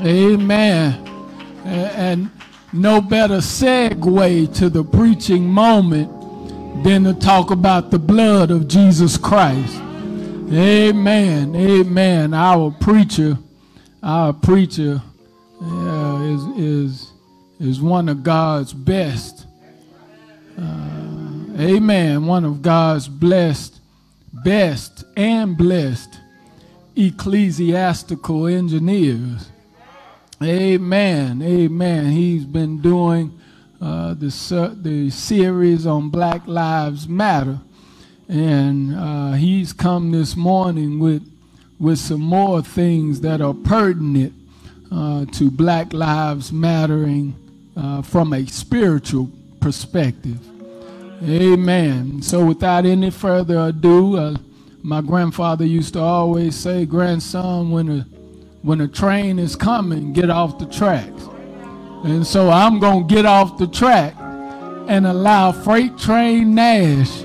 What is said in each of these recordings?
Amen. And no better segue to the preaching moment than to talk about the blood of Jesus Christ. Amen. Amen. Our preacher, our preacher uh, is, is, is one of God's best. Uh, amen. One of God's blessed, best and blessed ecclesiastical engineers. Amen. Amen. He's been doing uh, the, the series on Black Lives Matter. And uh, he's come this morning with, with some more things that are pertinent uh, to Black Lives Mattering uh, from a spiritual perspective. Amen. So, without any further ado, uh, my grandfather used to always say, grandson, when a, when a train is coming, get off the tracks. And so I'm going to get off the track and allow Freight Train Nash,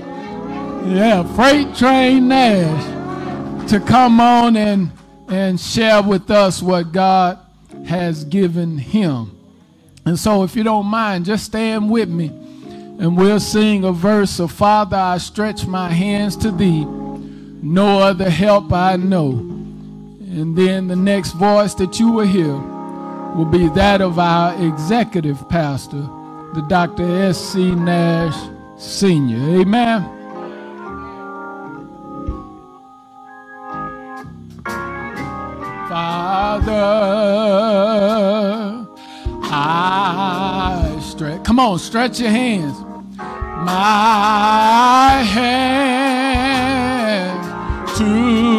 yeah, Freight Train Nash, to come on and, and share with us what God has given him. And so, if you don't mind, just stand with me and we'll sing a verse of Father, I stretch my hands to thee no other help I know. And then the next voice that you will hear will be that of our executive pastor, the Dr. S.C. Nash Sr. Amen. Father, I stretch. Come on, stretch your hands. My hand to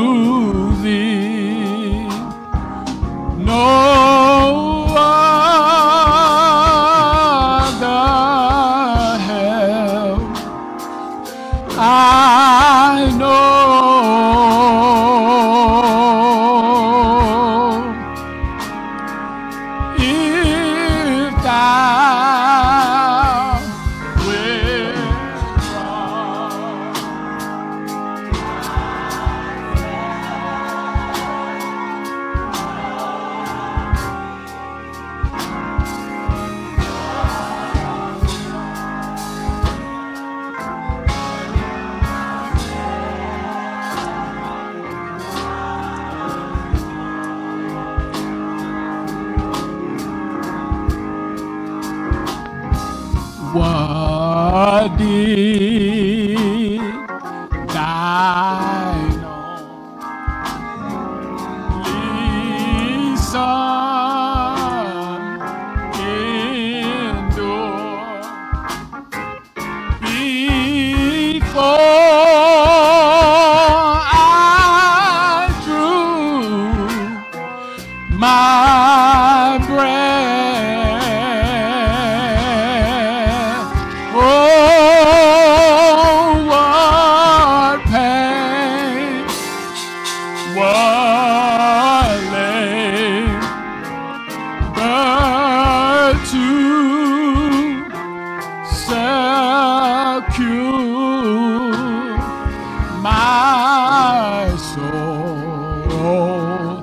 soul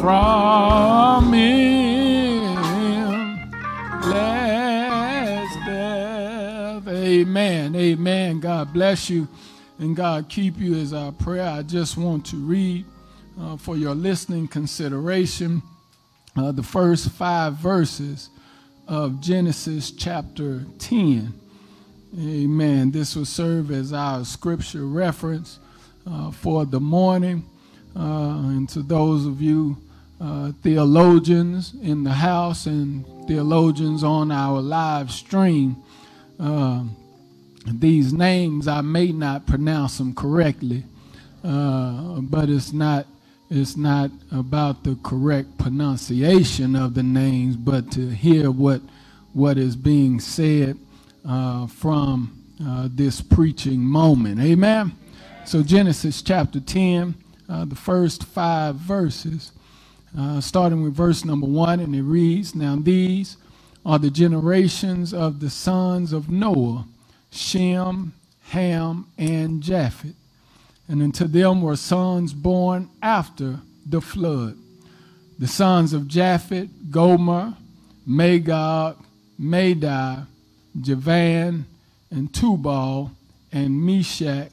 from death. Amen. Amen. God bless you and God keep you as our prayer. I just want to read uh, for your listening consideration uh, the first five verses of Genesis chapter 10. Amen. This will serve as our scripture reference uh, for the morning. Uh, and to those of you uh, theologians in the house and theologians on our live stream, uh, these names I may not pronounce them correctly, but it's not it's not about the correct pronunciation of the names, but to hear what what is being said uh, from uh, this preaching moment. Amen. So Genesis chapter 10, uh, the first five verses, uh, starting with verse number one, and it reads, Now these are the generations of the sons of Noah, Shem, Ham, and Japheth. And unto them were sons born after the flood. The sons of Japheth, Gomer, Magog, Madai, Javan, and Tubal, and Meshach,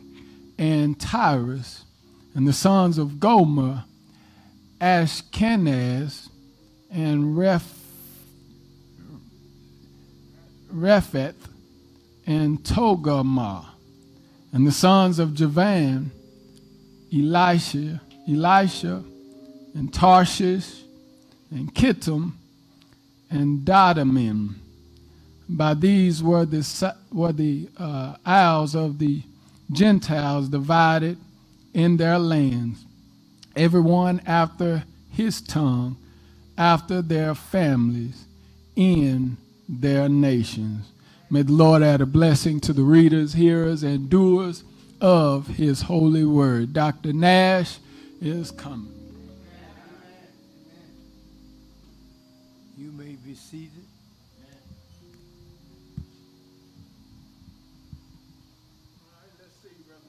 and Tyrus. And the sons of Gomer, Ashkenaz, and Reph, Rephath, and Togarmah. And the sons of Javan, Elisha, Elisha, and Tarshish, and Kittim, and Dodanim. By these were the, were the uh, isles of the Gentiles divided in their lands, everyone after his tongue, after their families, in their nations. May the Lord add a blessing to the readers, hearers, and doers of his holy word. Dr. Nash is coming. You may be seated.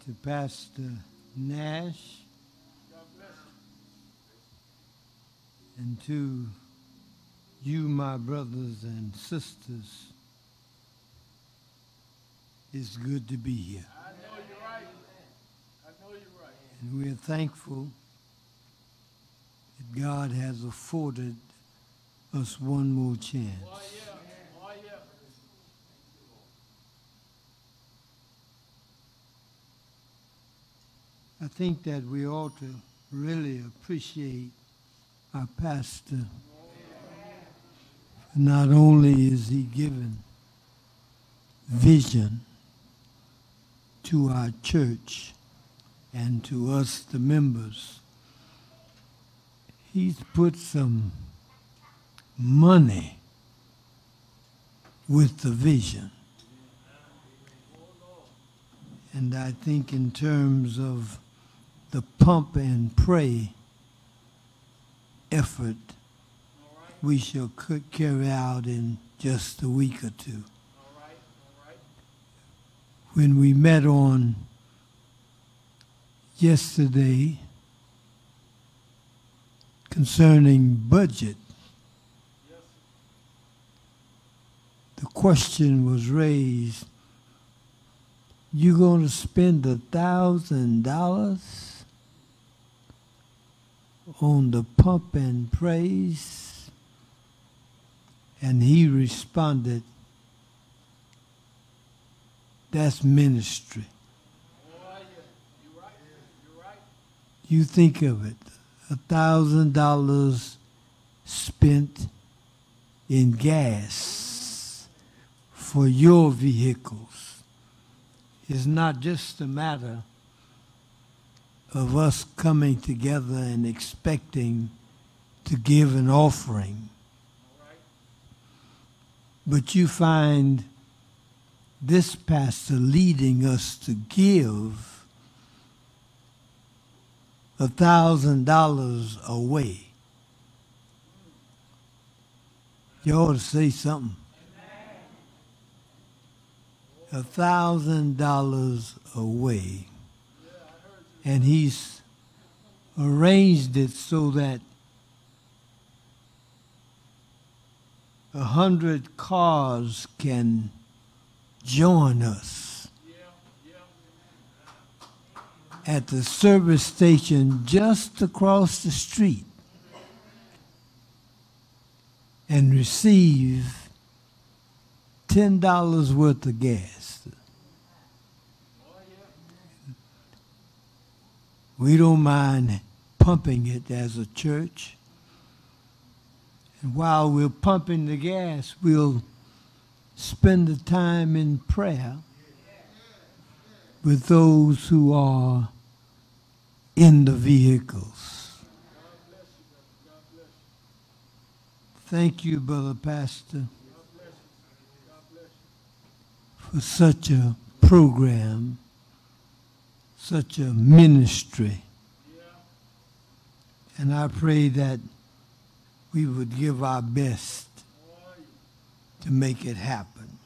To Pastor Nash and to you, my brothers and sisters, it's good to be here. I know you're right. I know you're right. And we're thankful that God has afforded us one more chance. Oh, yeah. I think that we ought to really appreciate our pastor. Not only is he given vision to our church and to us, the members, he's put some money with the vision. And I think in terms of the pump and pray effort we shall carry out in just a week or two. When we met on yesterday concerning budget, the question was raised you going to spend a thousand dollars on the pump and praise and he responded that's ministry. You think of it a thousand dollars spent in gas for your vehicles. Is not just a matter of us coming together and expecting to give an offering. But you find this pastor leading us to give a thousand dollars away. You ought to say something. A thousand dollars away. And he's arranged it so that a hundred cars can join us at the service station just across the street and receive ten dollars worth of gas. We don't mind pumping it as a church. And while we're pumping the gas, we'll spend the time in prayer with those who are in the vehicles. Thank you, Brother Pastor, for such a program, such a ministry. And I pray that we would give our best to make it happen.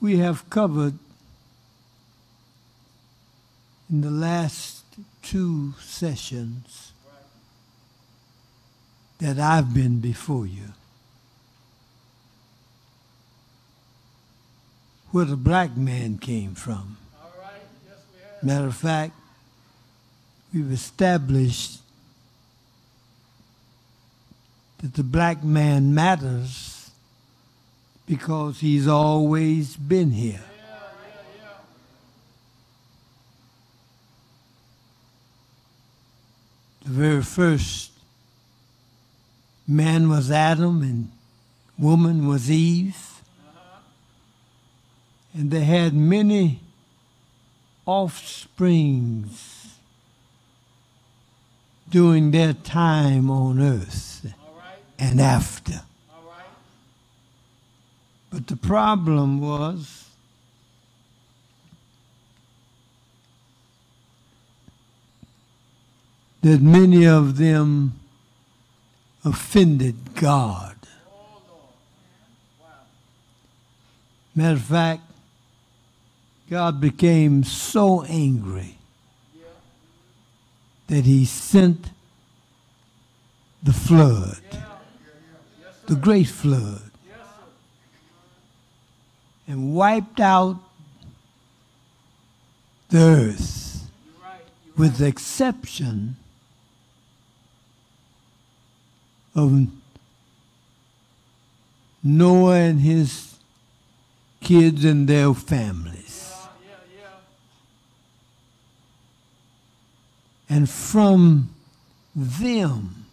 We have covered in the last two sessions that I've been before you. Where the black man came from. Matter of fact, we've established that the black man matters because he's always been here. The very first man was Adam and woman was Eve. And they had many offsprings during their time on earth and after. But the problem was that many of them offended God. Matter of fact, God became so angry that he sent the flood, the great flood, and wiped out the earth with the exception of Noah and his kids and their families. And from them,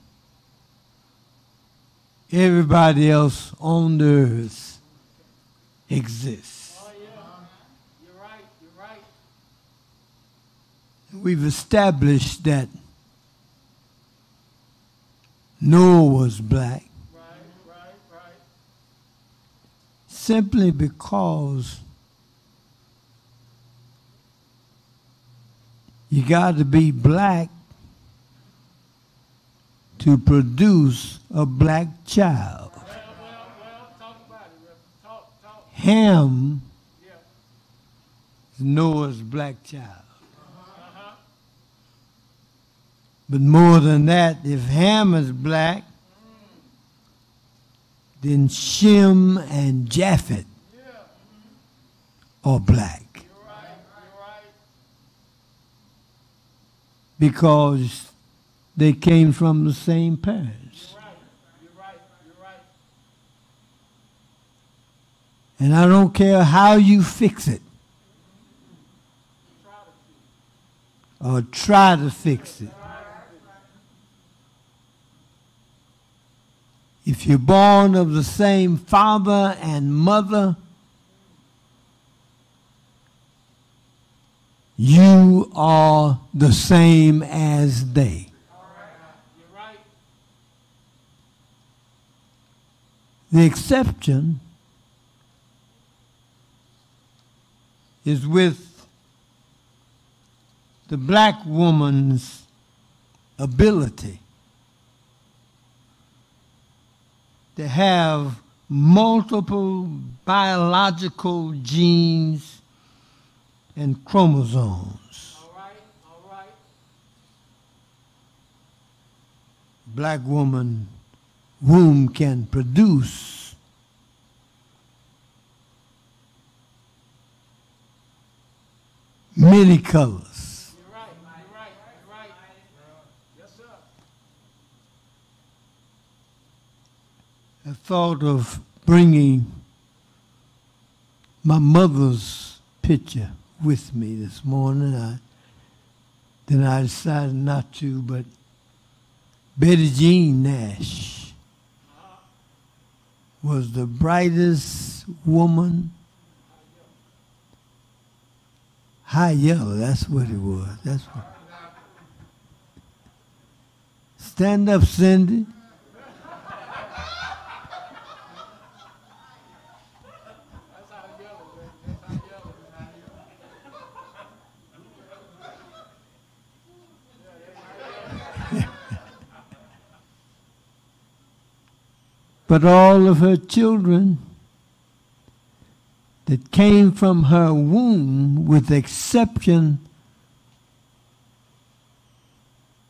everybody else on the earth exists. Oh, yeah. You're right. You're right. We've established that Noah was black Right, right, right. simply because you got to be black to produce a black child. Well, well, well, talk about it, Talk, talk. Ham Yeah. is Noah's black child. Uh-huh. But more than that, if Ham is black, then Shem and Japhet Yeah. are black. You're right. You're right. Because they came from the same parents. And I don't care how you fix it or try to fix it. If you're born of the same father and mother, you are the same as they. The exception is with the black woman's ability to have multiple biological genes and chromosomes. All right. All right. Black woman womb can produce many colors. You're right. You're right. You're right. Yes, sir. I thought of bringing my mother's picture with me this morning. I, then I decided not to, but Betty Jean Nash was the brightest woman. High yellow, that's what it was. That's what. Stand up, Cindy. That's how I yell it, baby. That's how I yell it. But all of her children that came from her womb, with the exception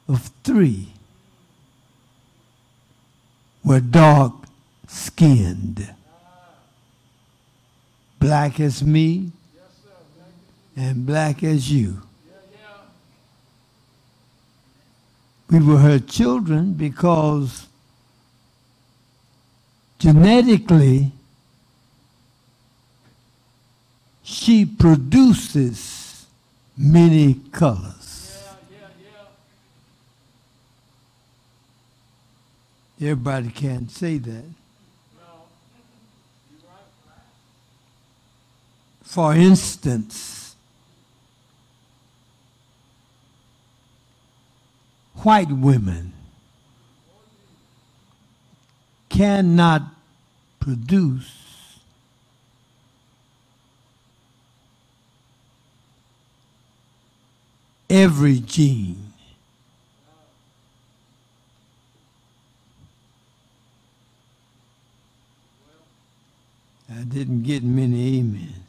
of three were dark skinned. Black as me and black as you. We were her children because genetically she produces many colors. Everybody can't say that. For instance, white women cannot produce every gene. I didn't get many amens.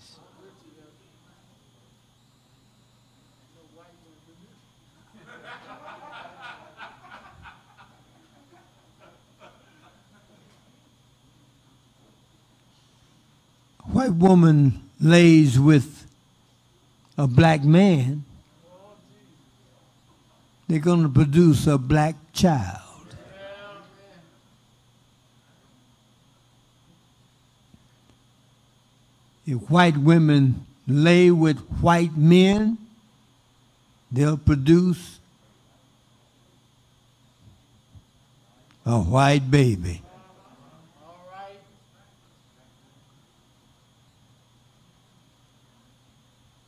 White woman lays with a black man, they're going to produce a black child. If white women lay with white men, they'll produce a white baby.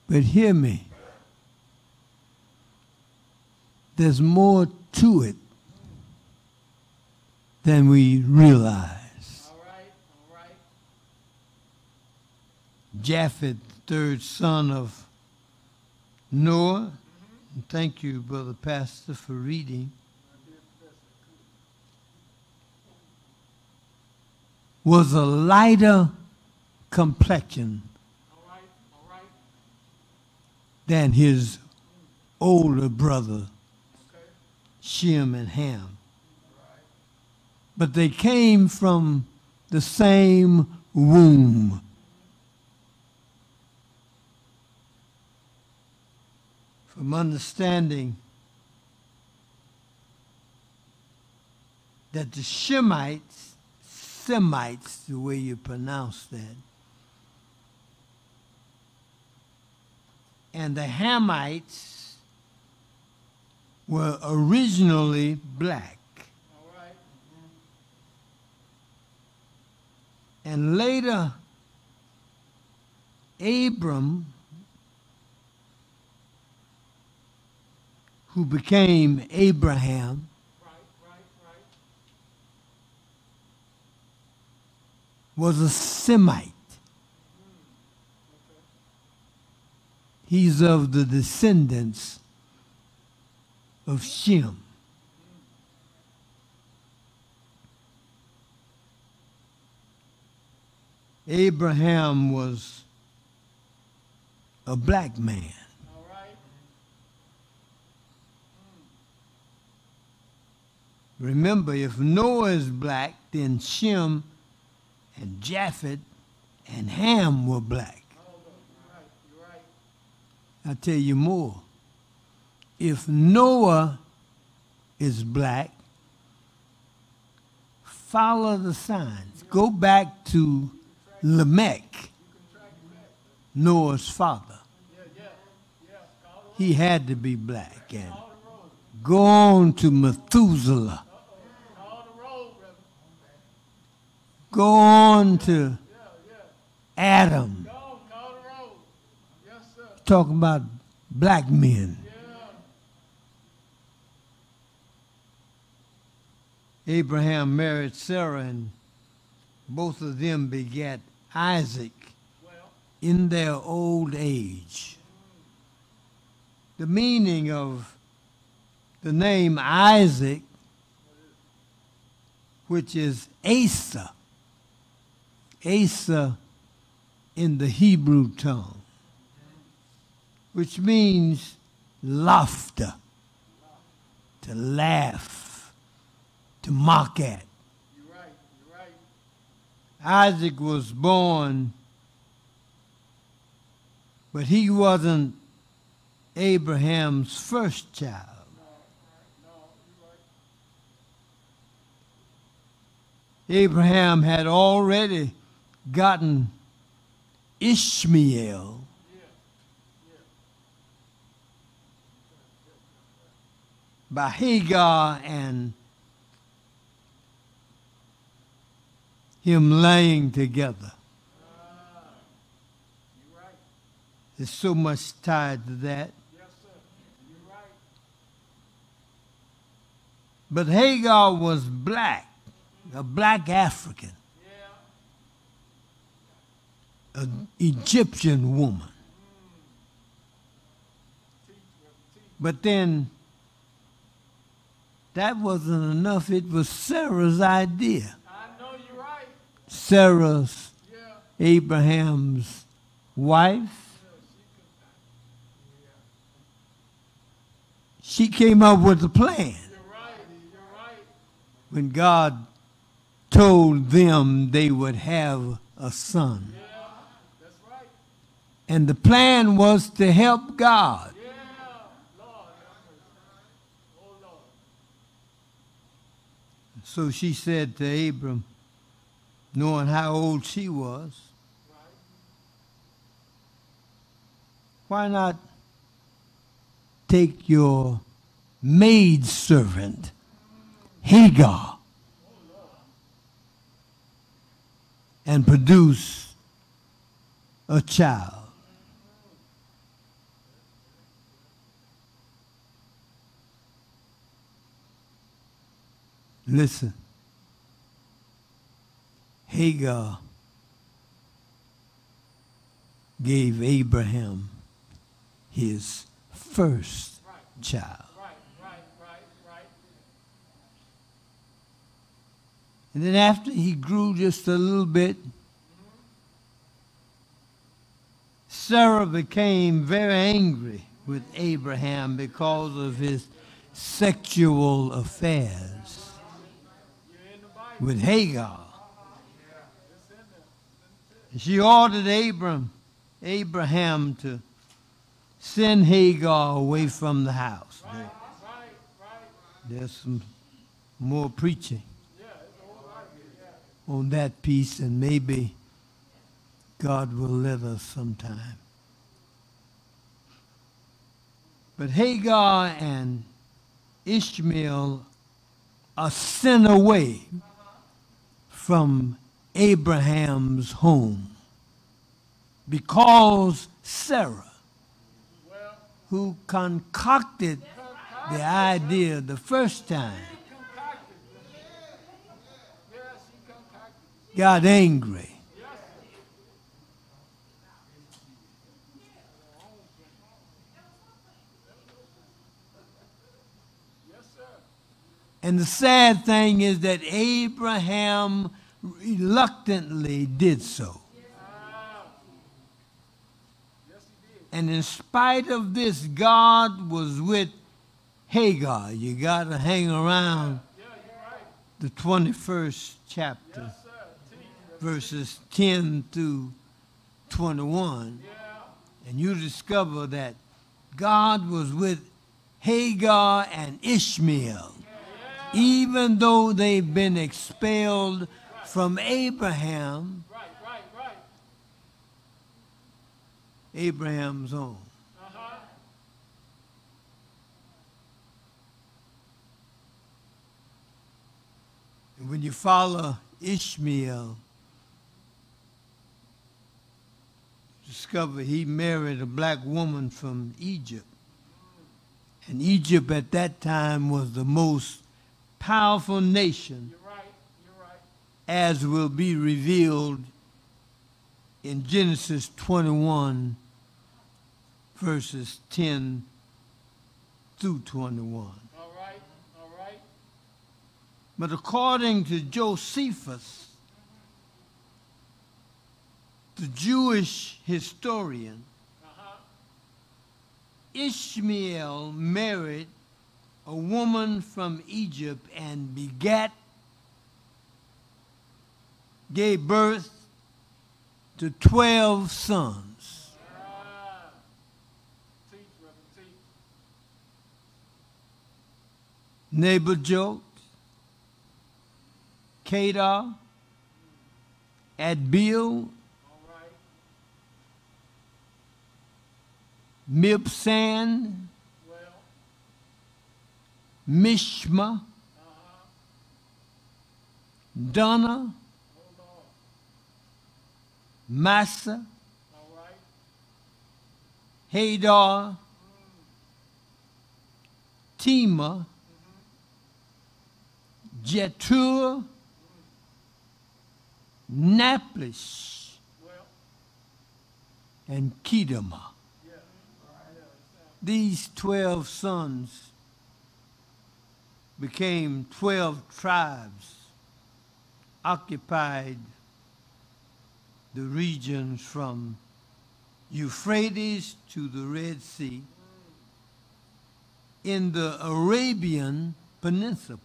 But hear me. There's more to it than we realize. All right, all right. Japheth, third son of Noah. And Thank you, Brother Pastor, for reading. Was a lighter complexion than his older brother, Shem and Ham. But they came from the same womb. From understanding that the Shemites, Semites, the way you pronounce that, and the Hamites were originally black. And later, Abram, who became Abraham, was a Semite. He's of the descendants of Shem. Abraham was a black man. Remember, if Noah is black, then Shem and Japhet and Ham were black. I'll tell you more. If Noah is black, follow the signs. Go back to Lamech, Noah's father. He had to be black. And go on to Methuselah. Go on to Adam. Talking about black men. Abraham married Sarah, and both of them begat Isaac in their old age. The meaning of the name Isaac, which is Asa, Asa in the Hebrew tongue, which means laughter, to laugh, to mock at. You're right. You're right. Isaac was born, but he wasn't Abraham's first child. Abraham had already gotten Ishmael. By Hagar and him laying together. There's so much tied to that. But Hagar was black, a black African, Yeah. an Egyptian woman. But then that wasn't enough. It was Sarah's idea. I know you're right. Sarah's, Yeah. Abraham's wife. She came up with a plan You're right. You're right. when God told them they would have a son. Yeah. That's right. And the plan was to help God. Yeah. Lord, have mercy. Oh, Lord. So she said to Abram, knowing how old she was, why not take your maidservant, Hagar, and produce a child? Listen, Hagar gave Abraham his first Right. child. Right. Right. Right. Right. And then after he grew just a little bit, Sarah became very angry with Abraham because of his sexual affairs You're in the Bible. With Hagar. She ordered Abram, Abraham to send Hagar away from the house. There- there's some more preaching. On that piece, and maybe God will let us sometime. But Hagar and Ishmael are sent away from Abraham's home because Sarah, who concocted the idea the first time, got angry. And the sad thing is that Abraham reluctantly did so. And in spite of this, God was with Hagar. You got to hang around the 21st chapter, verses 10 through 21, and you discover that God was with Hagar and Ishmael, even though they've been expelled from Abraham, Right, right, right. Abraham's own. Uh-huh. And when you follow Ishmael, discover he married a black woman from Egypt. And Egypt at that time was the most powerful nation, You're right. You're right. As will be revealed in Genesis 21, verses 10 through 21. All right. All right. But according to Josephus, the Jewish historian, Uh-huh. Ishmael married a woman from Egypt and begat, gave birth to 12 sons. Neighbor Nebuchadnezzar, Kedar, Adbeel, Mibsam, Mishma, Donna, Massa, Hadar, Tema, Jetur, mm-hmm. Naples, and Kedemah. These 12 sons became 12 tribes, occupied the regions from Euphrates to the Red Sea in the Arabian Peninsula.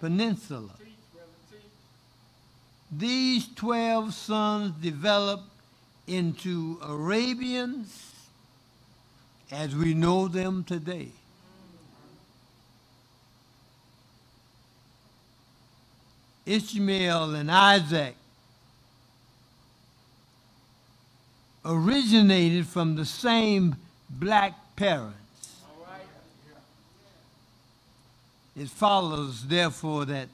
Peninsula. These 12 sons developed into Arabians as we know them today. Ishmael and Isaac originated from the same black parents. It follows, therefore, that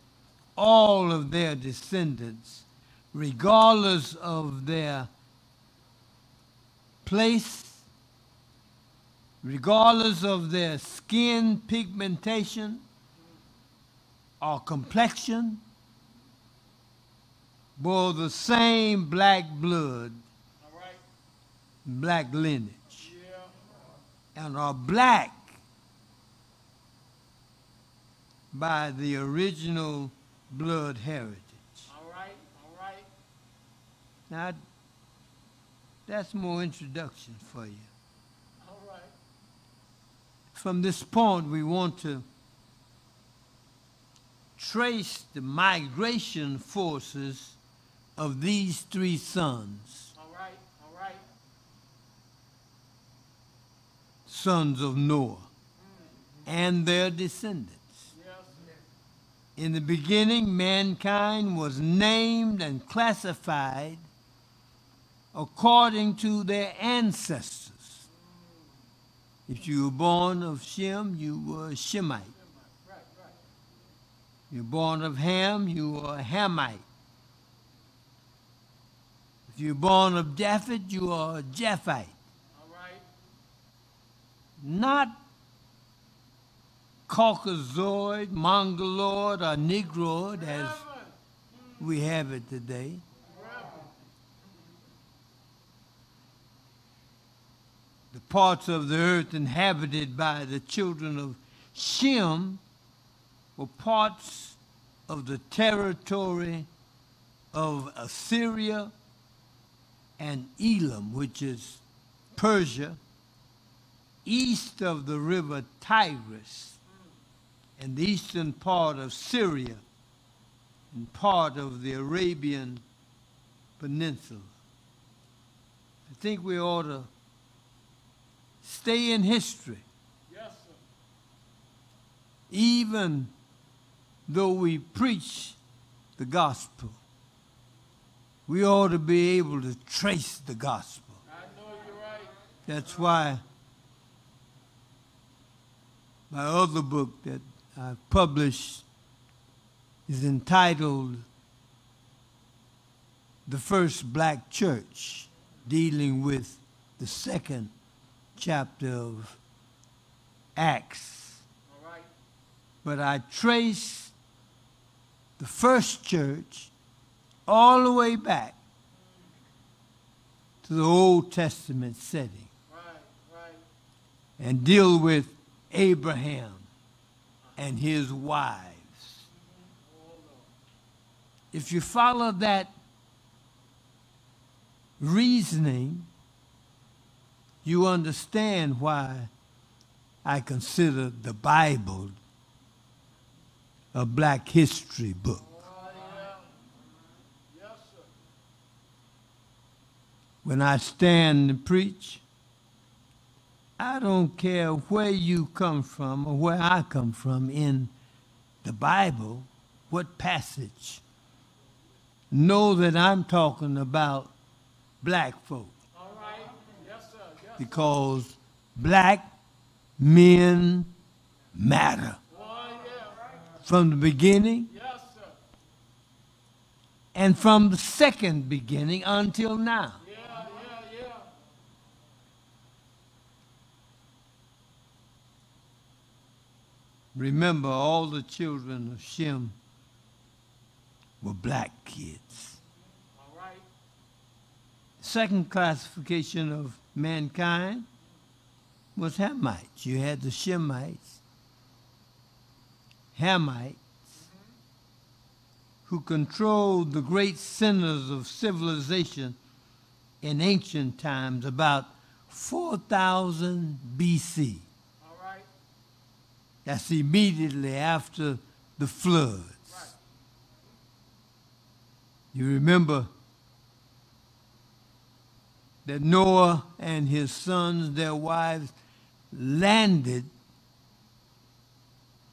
all of their descendants, regardless of their place, regardless of their skin pigmentation or complexion, bore the same black blood, black lineage, and are black by the original blood heritage. All right, all right. Now, that's more introduction for you. All right. From this point, we want to trace the migration forces of these three sons, All right, all right. Sons of Noah, and their descendants. In the beginning, mankind was named and classified according to their ancestors. If you were born of Shem, you were a Shemite. You're born of Ham, you are a Hamite. If you're born of Japhet, you are a Japhite. Not Caucasoid, Mongoloid, or Negroid as we have it today. The parts of the earth inhabited by the children of Shem were parts of the territory of Assyria and Elam, which is Persia, east of the river Tigris, in the eastern part of Syria, and part of the Arabian Peninsula. I think we ought to stay in history, Yes, sir. even though we preach the gospel. We ought to be able to trace the gospel. I know you're right. That's why my other book that I published is entitled The First Black Church, dealing with the second chapter of Acts. Right. But I trace the first church all the way back to the Old Testament setting Right, right. and deal with Abraham and his wives. If you follow that reasoning, you understand why I consider the Bible a black history book. When I stand and preach, I don't care where you come from or where I come from in the Bible, what passage. Know that I'm talking about black folk. Because black men matter. Oh, yeah, right. From the beginning yes, and from the second beginning until now. Remember, all the children of Shem were black kids. Second classification of mankind was Hamites. You had the Shemites, Hamites, who controlled the great centers of civilization in ancient times about 4000 BC. That's immediately after the floods. You remember that Noah and his sons, their wives, landed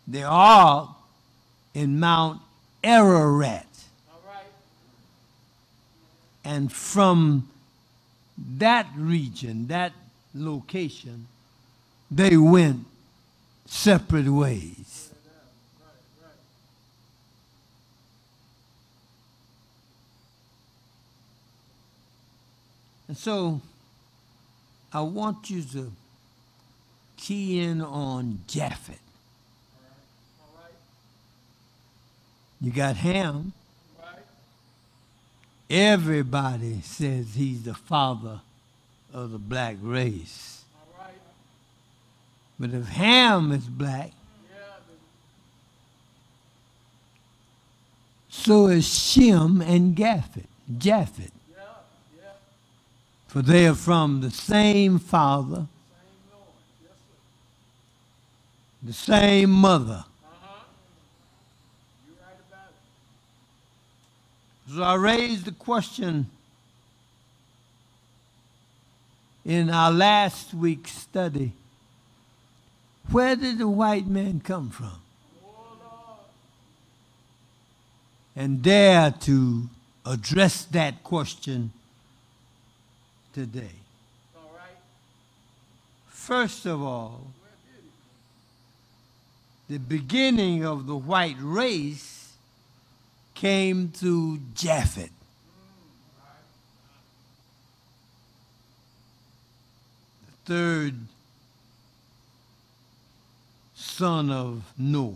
the ark in Mount Ararat. And from that region, that location, they went separate ways. And so I want you to key in on Japhet. You got Ham. Everybody says he's the father of the black race. But if Ham is black, so is Shem and Japheth. Japheth. For they are from the same father, the same mother. So I raised the question in our last week's study where did the white man come from? And dare to address that question today. First of all, the beginning of the white race came through Japhet. The third son of Noah.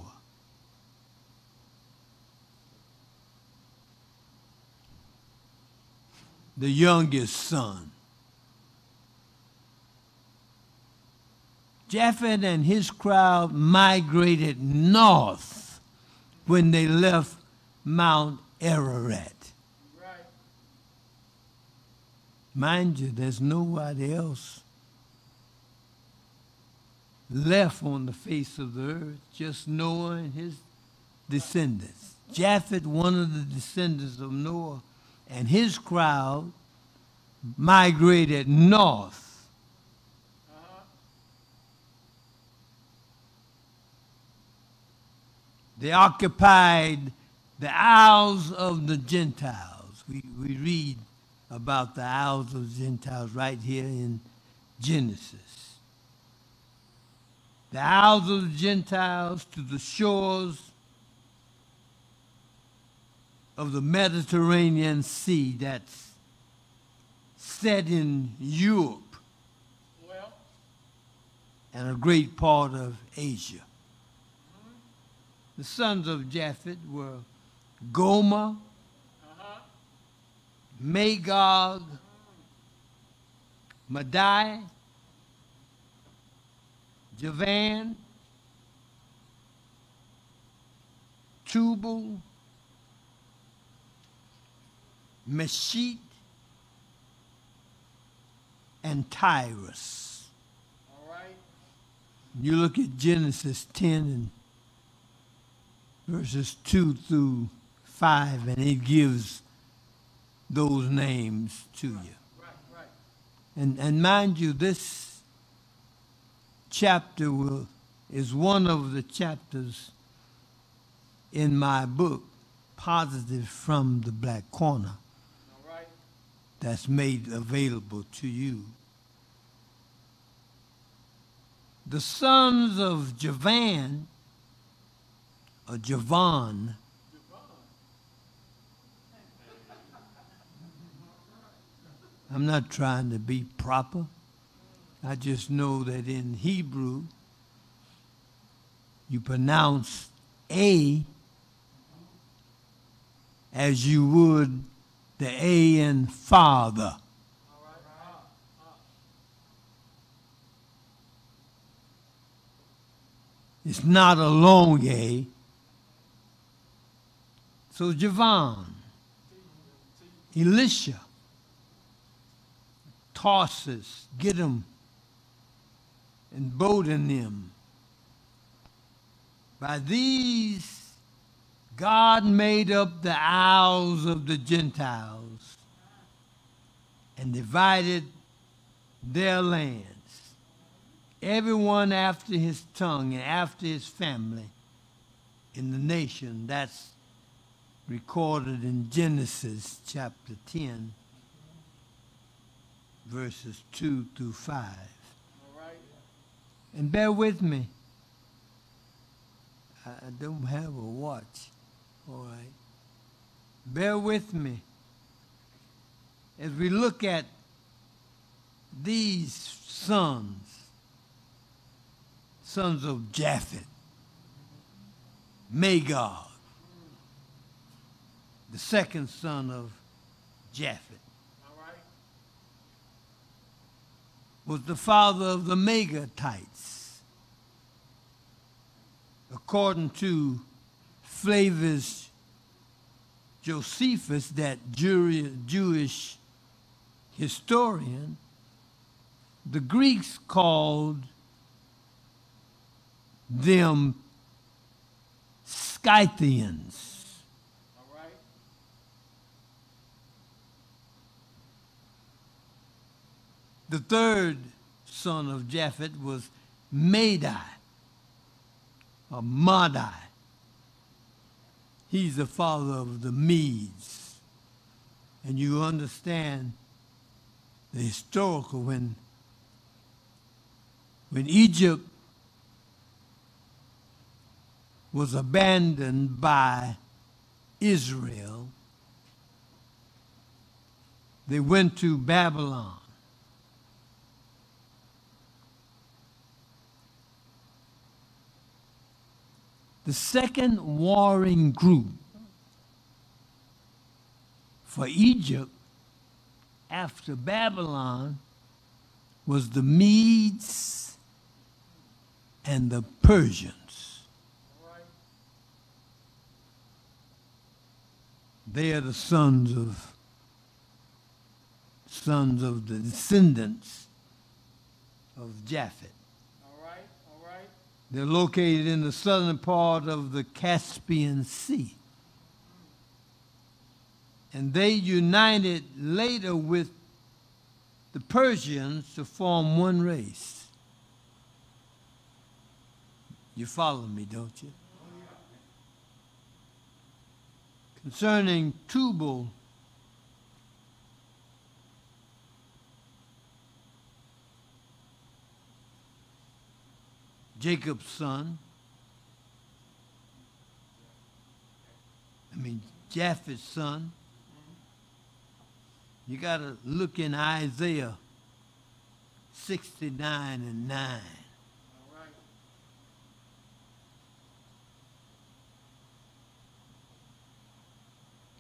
The youngest son. Japheth and his crowd migrated north when they left Mount Ararat. Right. Mind you, there's nobody else left on the face of the earth, just Noah and his descendants. Japheth, one of the descendants of Noah, and his crowd migrated north. They occupied the Isles of the Gentiles. We, we read about the Isles of the Gentiles right here in Genesis the isles of the Gentiles to the shores of the Mediterranean Sea that's set in Europe well, and a great part of Asia. The sons of Japheth were Gomer, uh-huh. Magog, Madai, Javan, Tubal, Meshit, and Tyrus. All right. You look at Genesis 10 and verses 2 through 5, and it gives those names to you. Right, right. And, and mind you, this chapter will, is one of the chapters in my book, Positive from the Black Corner, that's made available to you. The sons of Javan, or Javan, I'm not trying to be proper. I just know that in Hebrew, you pronounce A as you would the A in father. It's not a long A. So Javan, Elisha, Tarsus, get and bolding them. By these, God made up the isles of the Gentiles and divided their lands, everyone after his tongue and after his family in the nation. That's recorded in Genesis chapter 10, verses 2 through 5. And bear with me. I don't have a watch. All right. Bear with me as we look at these sons, sons of Japheth, Magog, the second son of Japhet. Was the father of the Megatites. According to Flavius Josephus, that Jewish historian, the Greeks called them Scythians. The third son of Japhet was Madai, or Madai. He's the father of the Medes. And you understand the historical when when Egypt was abandoned by Israel, they went to Babylon. The second warring group for Egypt after Babylon was the Medes and the Persians. They are the sons of sons of the descendants of Japhet. They're located in the southern part of the Caspian Sea. And they united later with the Persians to form one race. You follow me, don't you? Concerning Tubal, Jacob's son. I mean, Japhet's son. You got to look in Isaiah 69 and 9.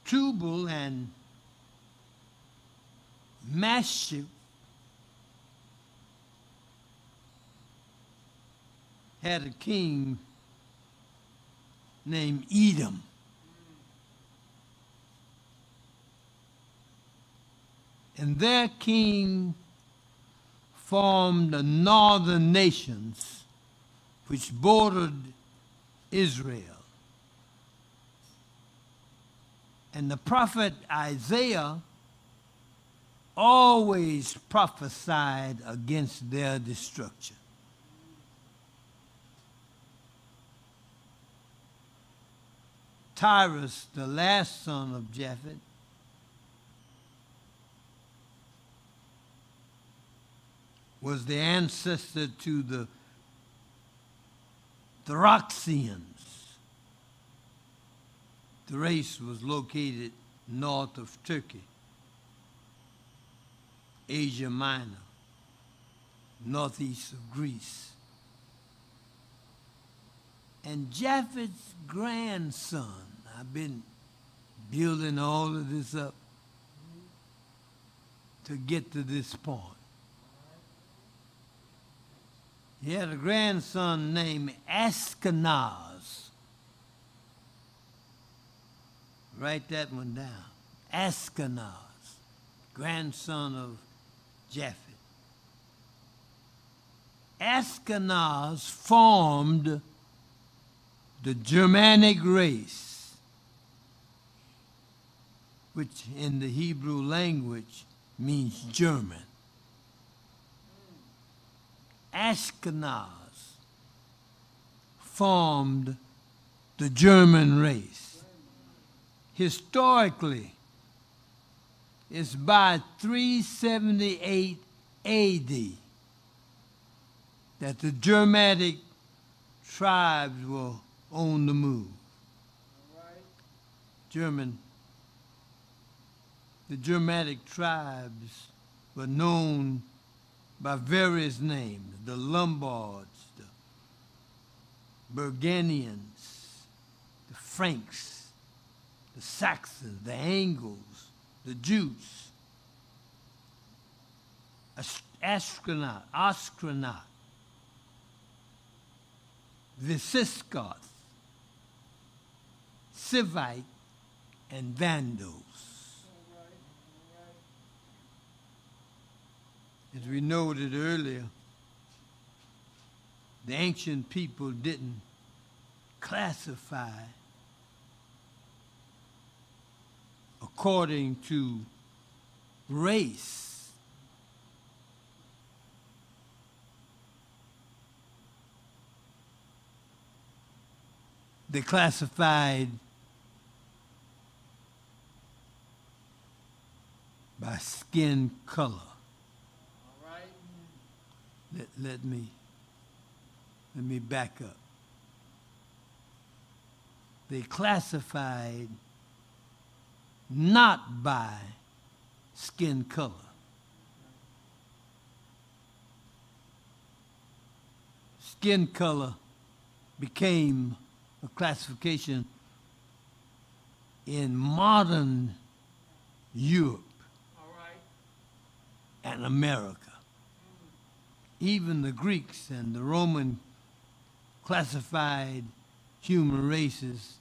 Tubal and Mashib had a king named Edom. And their king formed the northern nations which bordered Israel. And the prophet Isaiah always prophesied against their destruction. Tyrus, the last son of Japhet, was the ancestor to the Thracians. The race was located north of Turkey, Asia Minor, northeast of Greece. And Japhet's grandson, I've been building all of this up to get to this point. He had a grandson named Ashkenaz. Write that one down. Ashkenaz, grandson of Japhet. Ashkenaz formed the Germanic race, which in the Hebrew language means German. Ashkenaz formed the German race. Historically, it's by 378 AD that the Germanic tribes were on the move. German, the Germanic tribes were known by various names the Lombards, the Burgundians, the Franks, the Saxons, the Angles, the Jutes, Ostrogoth, Ostrogoth, Visigoth, Sivite, and Vandals. As we noted earlier, the ancient people didn't classify according to race. They classified by skin color let, let me let me back up. They classified not by skin color. Skin color became a classification in modern Europe and America even the Greeks and the Roman classified human races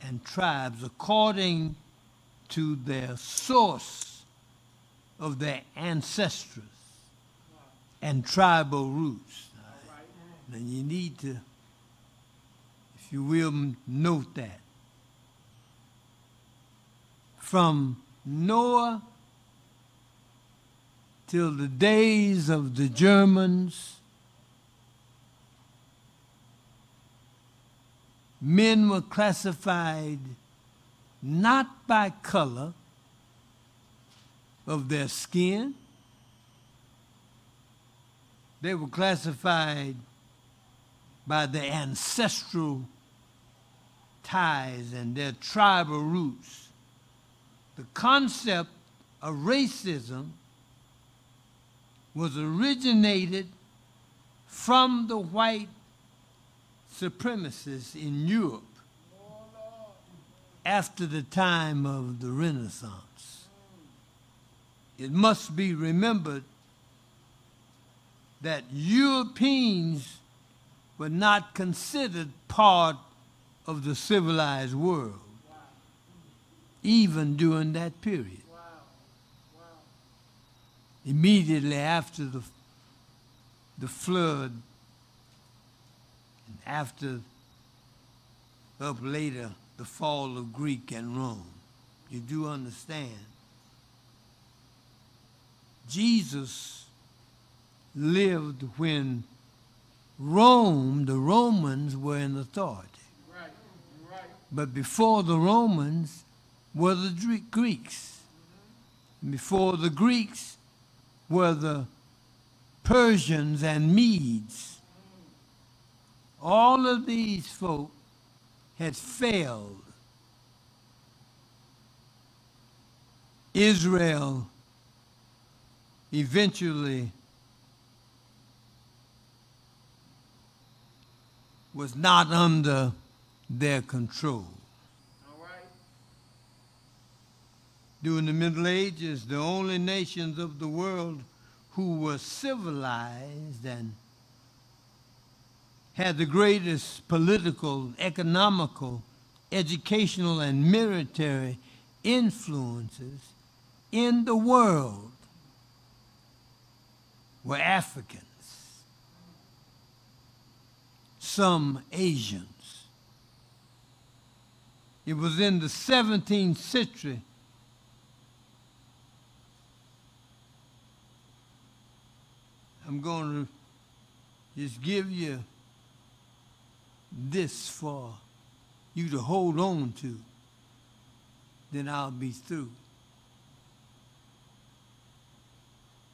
and tribes according to their source of their ancestors and tribal roots. And you need to, if you will, note that. From Noah till the days of the Germans, men were classified not by color of their skin, they were classified by their ancestral ties and their tribal roots. The concept of racism was originated from the white supremacists in Europe after the time of the Renaissance. It must be remembered that Europeans were not considered part of the civilized world, even during that period immediately after the, the flood, and after, up later, the fall of Greek and Rome. you do understand. Jesus lived when Rome, the Romans, were in authority. Right. Right. But before the Romans were the Greeks. Before the Greeks were the Persians and Medes. All of these folk had failed. Israel eventually was not under their control. All right. During the Middle Ages, the only nations of the world who were civilized and had the greatest political, economical, educational, and military influences in the world were Africans, some Asians. It was in the 17th century I'm going to just give you this for you to hold on to. Then I'll be through.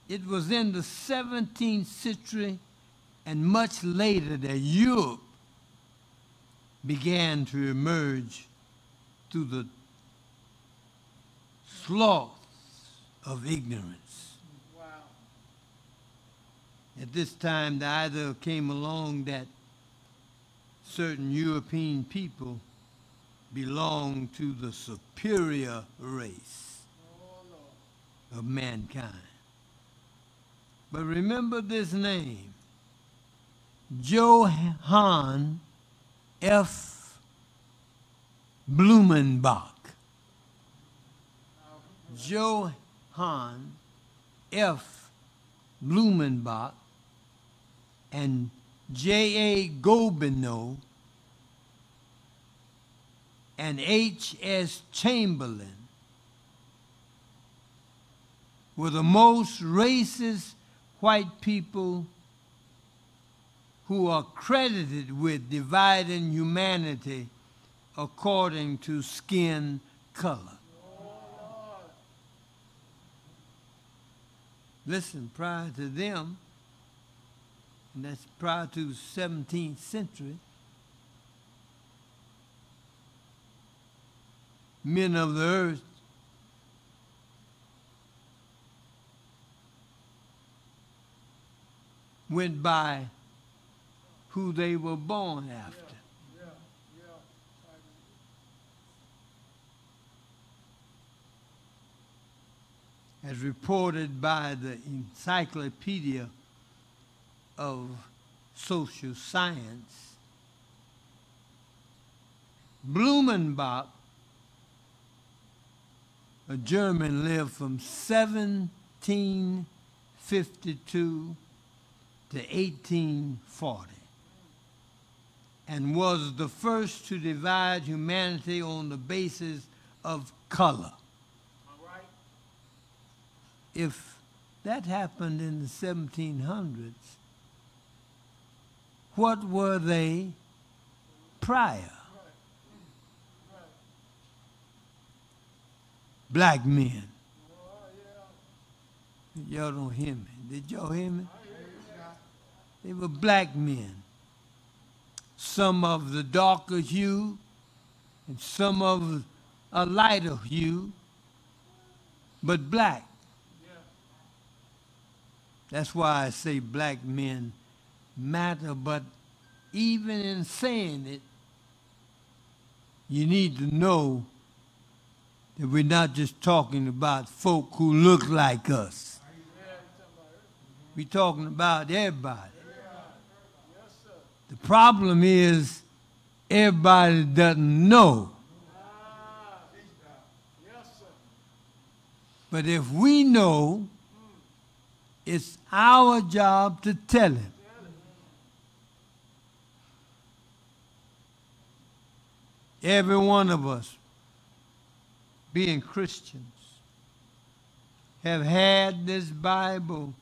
It was in the 17th century and much later that Europe began to emerge through the sloth of ignorance. At this time, there either came along that certain European people belonged to the superior race of mankind. But remember this name Johann F. Blumenbach. Johann F. Blumenbach and J.A. Gobineau and H.S. Chamberlain were the most racist white people who are credited with dividing humanity according to skin color. Listen, prior to them, and that's prior to the 17th century, men of the earth went by who they were born after. Yeah. Yeah. as reported by the Encyclopedia of Social Science, Blumenbach, a German, lived from 1752 to 1840 and was the first to divide humanity on the basis of color right. if that happened in the 1700s, what were they prior? Black men. Y'all don't hear me. Did y'all hear me? They were black men. Some of the darker hue and some of a lighter hue, but black. That's why I say black men matter, but even in saying it, you need to know that we're not just talking about folk who look like us. We're talking about everybody. The problem is everybody doesn't know. But if we know, it's our job to tell him. Every one of us being Christians, have had this Bible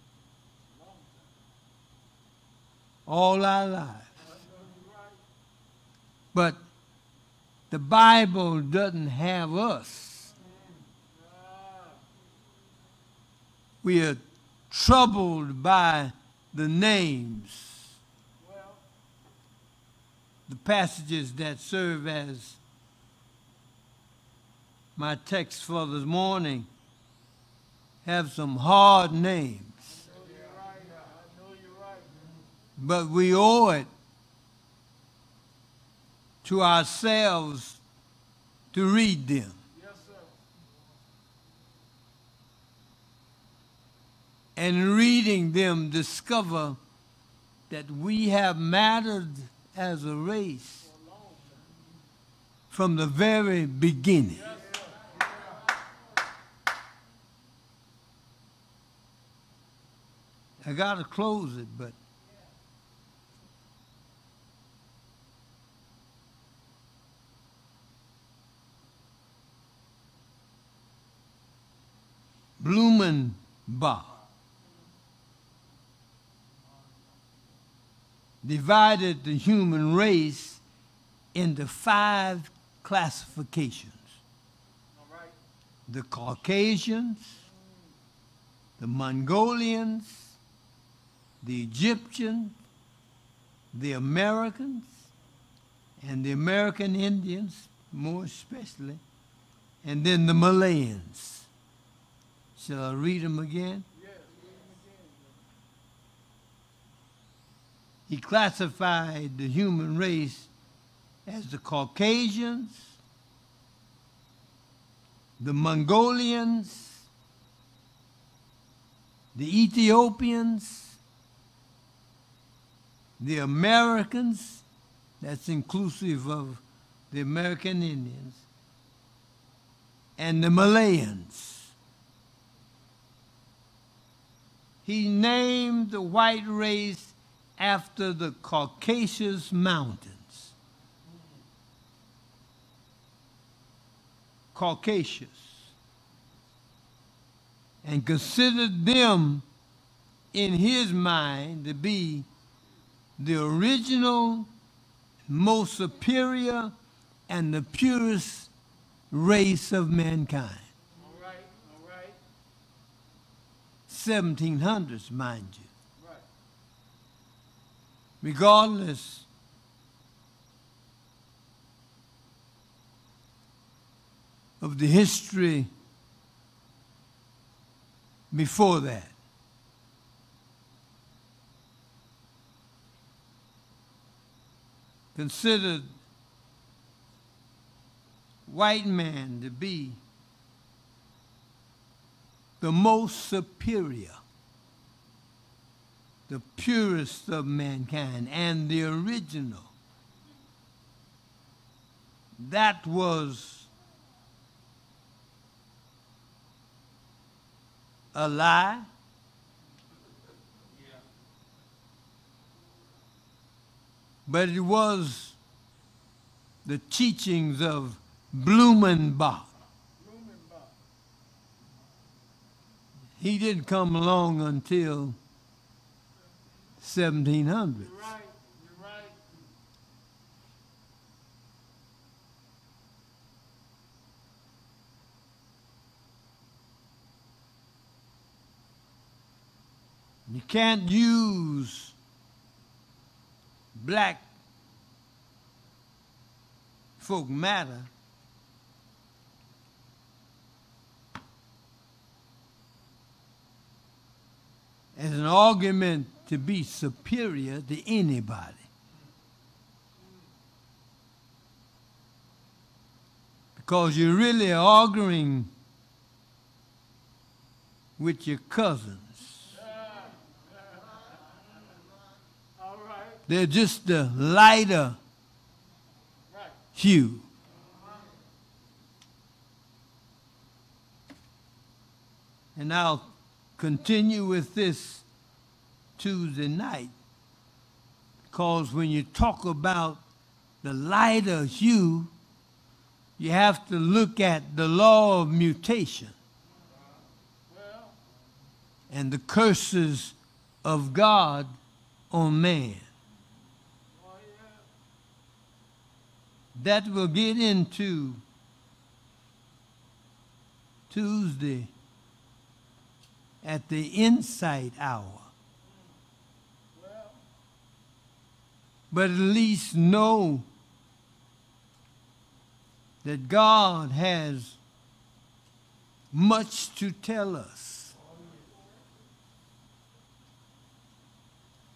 all our lives. But the Bible doesn't have us. We are troubled by the names, the passages that serve as my text for this morning have some hard names. But we owe it to ourselves to read them. And reading them, discover that we have mattered as a race from the very beginning. I got to close it, but Blumenbach divided the human race into five classifications. The Caucasians, the Mongolians, the Egyptians, the Americans, and the American Indians, more especially, and then the Malayans. Shall I read them again? He classified the human race as the Caucasians, the Mongolians, the Ethiopians, the Americans, that's inclusive of the American Indians, and the Malayans. he named the white race after the Caucasus Mountains. Caucasus. And considered them in his mind to be the original, most superior, and the purest race of mankind. 1700s, mind you. Regardless of the history before that. Considered white man to be the most superior, the purest of mankind, and the original. That was a lie. But it was the teachings of Blumenbach. he didn't come along until 1700. Right. You can't use black folk matter as an argument to be superior to anybody. Because you're really arguing with your cousins. They're just the lighter hue. And I'll continue with this Tuesday night because when you talk about the lighter hue, you have to look at the law of mutation and the curses of God on man. That will get into Tuesday at the insight hour. But at least know that God has much to tell us.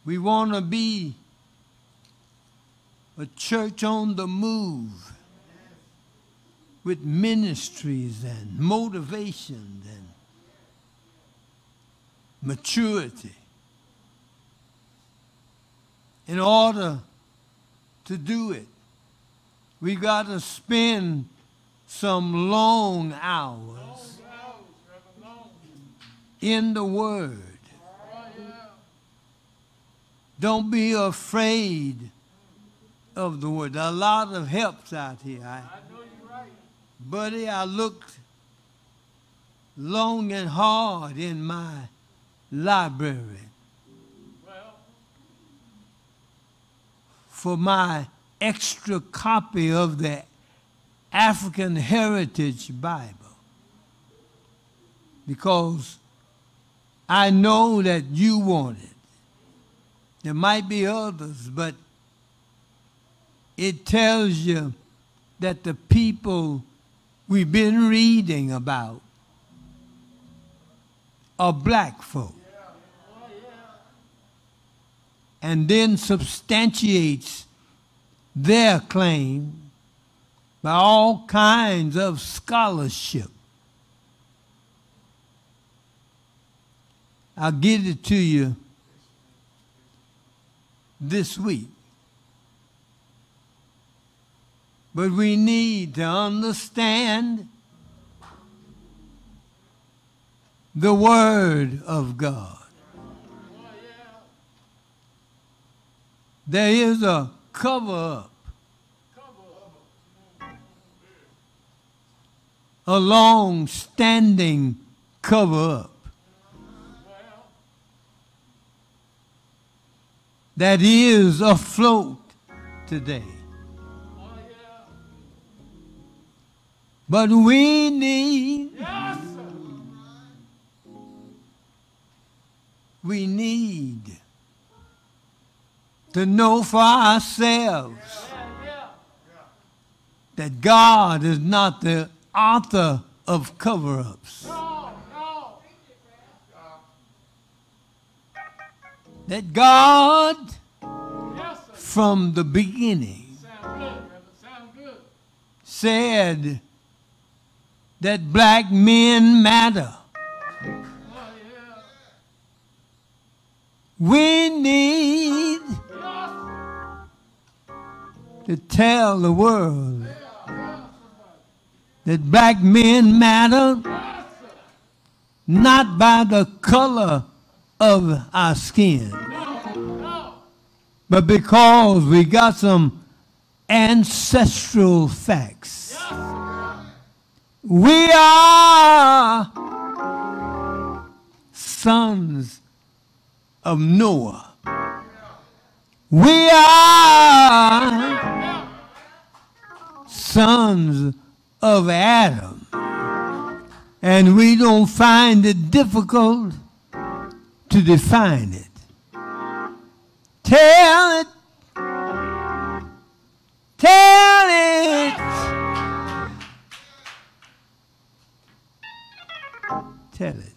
We want to be a church on the move with ministries and motivation and maturity. In order to do it, we got to spend some long hours in the Word. Don't be afraid of the Word. There are a lot of helps out here. I, buddy, I looked long and hard in my library for my extra copy of the African Heritage Bible because I know that you want it. There might be others, but it tells you that the people we've been reading about are black folk. And then substantiates their claim by all kinds of scholarship. I'll get it to you this week. But we need to understand the Word of God. There is a cover up. A long standing cover up. That is afloat today. But we need, we need to know for ourselves that God is not the author of cover ups. That God, from the beginning, said that black men matter. We need to tell the world that black men matter not by the color of our skin, but because we got some ancestral facts. We are sons of Noah. We are sons of Adam. And we don't find it difficult to define it. Tell it. Tell it. Tell it.